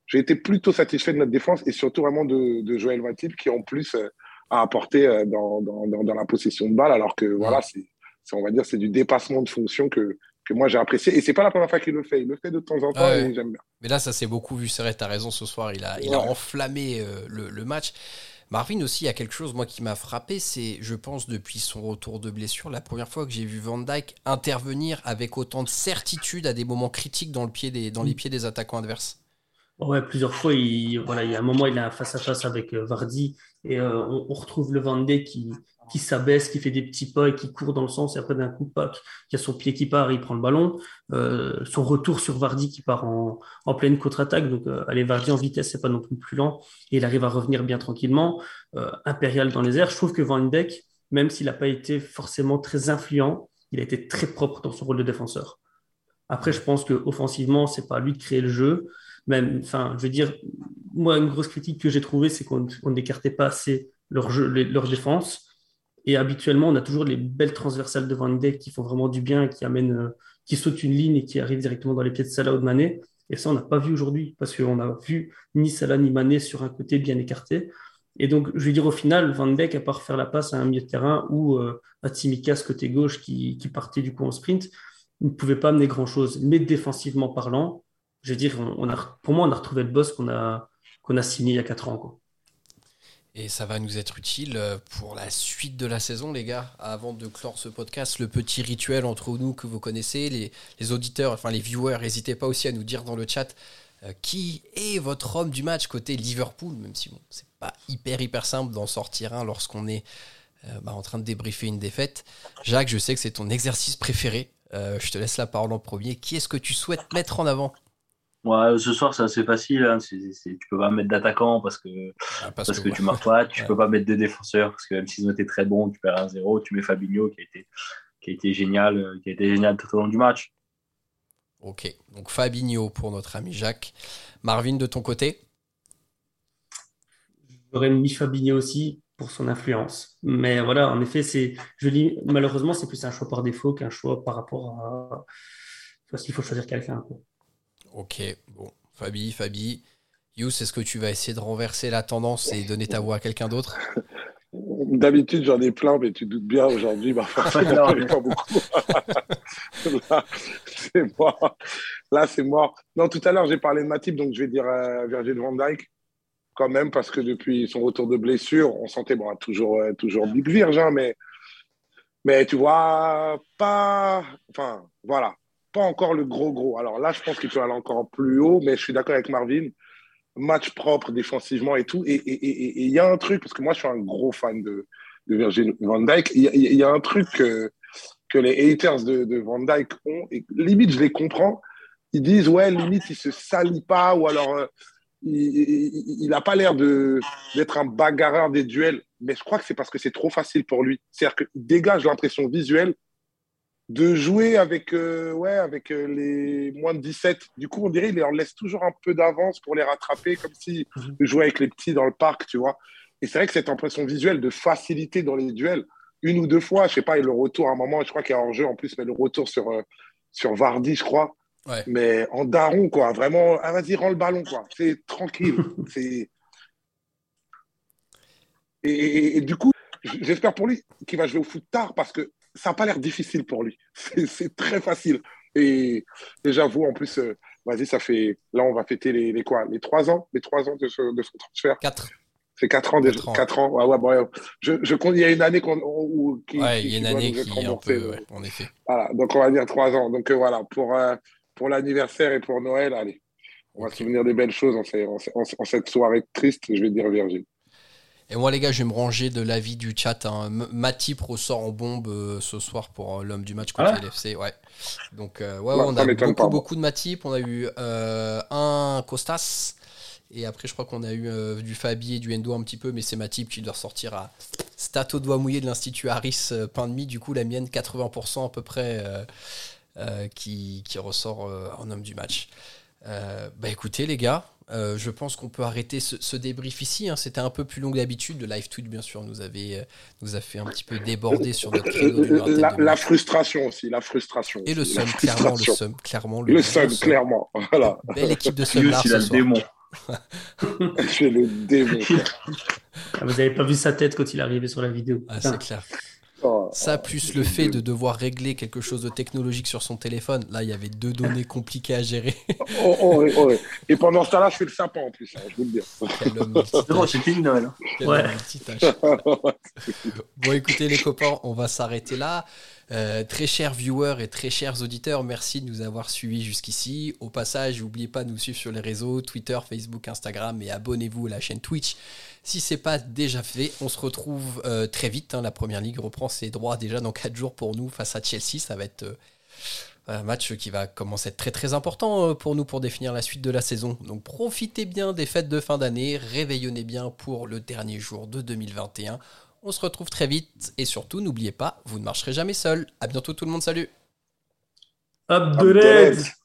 Speaker 5: j'ai été plutôt satisfait de notre défense et surtout vraiment de, de Joël Matip qui, en plus, euh, à apporter euh, dans, dans, dans, la possession de balle, alors que voilà, c'est, on va dire, c'est du dépassement de fonction que, que moi j'ai apprécié. Et c'est pas la première fois qu'il le fait, il le fait de temps en temps et j'aime bien.
Speaker 1: Mais là, ça s'est beaucoup vu, c'est vrai, tu as raison ce soir, il a, il a enflammé euh, le, le, match. Marvin aussi, il y a quelque chose moi qui m'a frappé, c'est, je pense, depuis son retour de blessure, la première fois que j'ai vu Van Dyke intervenir avec autant de certitude à des moments critiques dans, le pied des, dans les mm. pieds des attaquants adverses.
Speaker 4: Ouais, plusieurs fois, il, y a un moment, il a face à face avec euh, Vardy et euh, on, retrouve le Vendée qui, qui s'abaisse, qui fait des petits pas et qui court dans le sens. Et après, d'un coup, il y a son pied qui part, il prend le ballon. Euh, son retour sur Vardy qui part en, pleine contre-attaque. Donc, euh, aller Vardy en vitesse, c'est pas non plus plus lent. Et il arrive à revenir bien tranquillement. Impérial dans les airs. Je trouve que Van Dijk, même s'il n'a pas été forcément très influent, il a été très propre dans son rôle de défenseur. Après, je pense que offensivement, c'est pas à lui de créer le jeu. Même, enfin, je veux dire, moi, une grosse critique que j'ai trouvée, c'est qu'on n'écartait pas assez leur, jeu, leur défense. Et habituellement, on a toujours les belles transversales de Van Dijk qui font vraiment du bien, qui amènent, euh, qui sautent une ligne et qui arrivent directement dans les pieds de Salah ou de Mané. Et ça, on n'a pas vu aujourd'hui parce qu'on a vu ni Salah ni Mané sur un côté bien écarté. Et donc, je veux dire, au final, Van Dijk, à part faire la passe à un milieu de terrain ou euh, à Tsimikas côté gauche qui, partait du coup en sprint, ne pouvait pas amener grand-chose. Mais défensivement parlant, je veux dire, on, a, pour moi, on a retrouvé le boss qu'on a, a signé il y a 4 ans. Quoi.
Speaker 1: Et ça va nous être utile euh, pour la suite de la saison, les gars. Avant de clore ce podcast, le petit rituel entre nous que vous connaissez, les, les auditeurs, enfin les viewers, n'hésitez pas aussi à nous dire dans le chat euh, qui est votre homme du match côté Liverpool, même si bon, c'est pas hyper hyper simple d'en sortir un lorsqu'on est euh, bah, en train de débriefer une défaite. Jacques, je sais que c'est ton exercice préféré. je te laisse la parole en premier. Qui est-ce que tu souhaites mettre en avant?
Speaker 3: Ouais, ce soir, c'est assez facile. Hein. tu peux pas mettre d'attaquant parce que, ah, parce, que, tu marques pas. Tu peux pas mettre de défenseurs parce que même s'ils ont été très bons, tu perds un 0 Tu mets Fabinho qui a été, qui a été génial, euh, qui a été génial tout au long du match.
Speaker 1: Ok, donc Fabinho pour notre ami Jacques. Marvin, de ton côté?
Speaker 4: J'aurais mis Fabinho aussi pour son influence. Mais voilà, en effet, c'est, je dis, malheureusement, c'est plus un choix par défaut qu'un choix par rapport à. Parce qu'il faut choisir quelqu'un.
Speaker 1: Ok, bon. Fabi, Fabi. Yous, est-ce que tu vas essayer de renverser la tendance et donner ta voix à quelqu'un d'autre?
Speaker 5: D'habitude, j'en ai plein, mais tu doutes bien aujourd'hui, bah, forcément, pas beaucoup. Là, c'est mort. Là, c'est mort. Non, tout à l'heure, j'ai parlé de Matip, donc je vais dire euh, Virgil van Dijk quand même, parce que depuis son retour de blessure, on sentait, bon, toujours, euh, toujours Big Virge, hein, mais, mais tu vois, pas, enfin, voilà, pas encore le gros gros. Alors là, je pense qu'il peut aller encore plus haut, mais je suis d'accord avec Marvin. Match propre défensivement et tout. Et il y a un truc, parce que moi, je suis un gros fan de, de Virgil van Dijk. Il y, a un truc que, les haters de, Van Dijk ont, et limite, je les comprends. Ils disent, ouais, limite, il se salit pas, ou alors, euh, il n'a pas l'air d'être un bagarreur des duels, mais je crois que c'est parce que c'est trop facile pour lui. C'est-à-dire qu'il dégage l'impression visuelle de jouer avec, euh, ouais, avec euh, les moins de 17. Du coup, on dirait qu'il leur laisse toujours un peu d'avance pour les rattraper, comme s'il mhm. jouait avec les petits dans le parc, tu vois. Et c'est vrai que cette impression visuelle de facilité dans les duels, une ou deux fois, je sais pas, et le retour à un moment, je crois qu'il y a en jeu en plus, mais le retour sur, euh, sur Vardy, je crois, mais en daron, quoi. Vraiment, ah, vas-y, rends le ballon, quoi. C'est tranquille. c'est... Et, du coup, j'espère pour lui qu'il va jouer au foot tard parce que ça n'a pas l'air difficile pour lui. C'est, très facile. Et, j'avoue, en plus, euh, vas-y, ça fait. Là, on va fêter les, les, quoi? Les trois ans? Les trois ans de, ce, de son transfert?
Speaker 1: Quatre.
Speaker 5: C'est quatre ans déjà. Quatre ans. Ouais, ouais, bon, je, je il y a une année qu'on.
Speaker 1: Qui, ouais, il y a une année qui est un peu, en effet.
Speaker 5: Voilà, donc on va dire trois ans. Donc euh, voilà, pour, euh, pour l'anniversaire et pour Noël, allez, on va se souvenir des belles choses en, cette soirée triste, je vais dire Virgile.
Speaker 1: Et moi, les gars, je vais me ranger de l'avis du chat. Hein. Matip ressort en bombe euh, ce soir pour euh, l'homme du match contre ah l'FC. Ouais. Donc, euh, ouais, on a beaucoup, beaucoup de Matip. On a eu un Costas. Et après, je crois qu'on a eu du Fabi et du Endo un petit peu. Mais c'est Matip qui doit ressortir à Stato doigt mouillé de l'Institut Harris pain de mie. Du coup, la mienne, 80% à peu près. Euh, qui, ressort en homme du match. Bah écoutez les gars, je pense qu'on peut arrêter ce, débrief ici. Hein. C'était un peu plus long que d'habitude. Le live tweet, bien sûr, nous, avait, nous a fait un petit peu déborder sur notre créneau
Speaker 5: la, frustration aussi, la frustration.
Speaker 1: Et le seum, clairement le seum, clairement
Speaker 5: le, seum, clairement. Voilà.
Speaker 1: Belle équipe de seum là, ce
Speaker 3: le démon.
Speaker 5: J'ai le démon.
Speaker 4: Vous n'avez pas vu sa tête quand il est arrivé sur la vidéo.
Speaker 1: Ah, c'est clair. Oh, ça, plus le fait de devoir régler quelque chose de technologique sur son téléphone, là, il y avait deux données compliquées à gérer.
Speaker 5: Oh, oh, oh, Et pendant ce temps-là, je fais le sapin en plus, hein, je vous le
Speaker 3: dis. C'était une Noël.
Speaker 1: Ouais. bon, écoutez, les copains, on va s'arrêter là. Euh, très chers viewers et très chers auditeurs, merci de nous avoir suivis jusqu'ici. Au passage, n'oubliez pas de nous suivre sur les réseaux Twitter, Facebook, Instagram et abonnez-vous à la chaîne Twitch si c'est pas déjà fait, on se retrouve euh, très vite. Hein. La première ligue reprend ses droits déjà dans 4 jours pour nous face à Chelsea. Ça va être euh, un match qui va commencer à être très très important pour nous pour définir la suite de la saison. Donc profitez bien des fêtes de fin d'année, réveillonnez bien pour le dernier jour de 2021. On se retrouve très vite et surtout n'oubliez pas, vous ne marcherez jamais seul. À bientôt tout le monde, salut.
Speaker 4: Up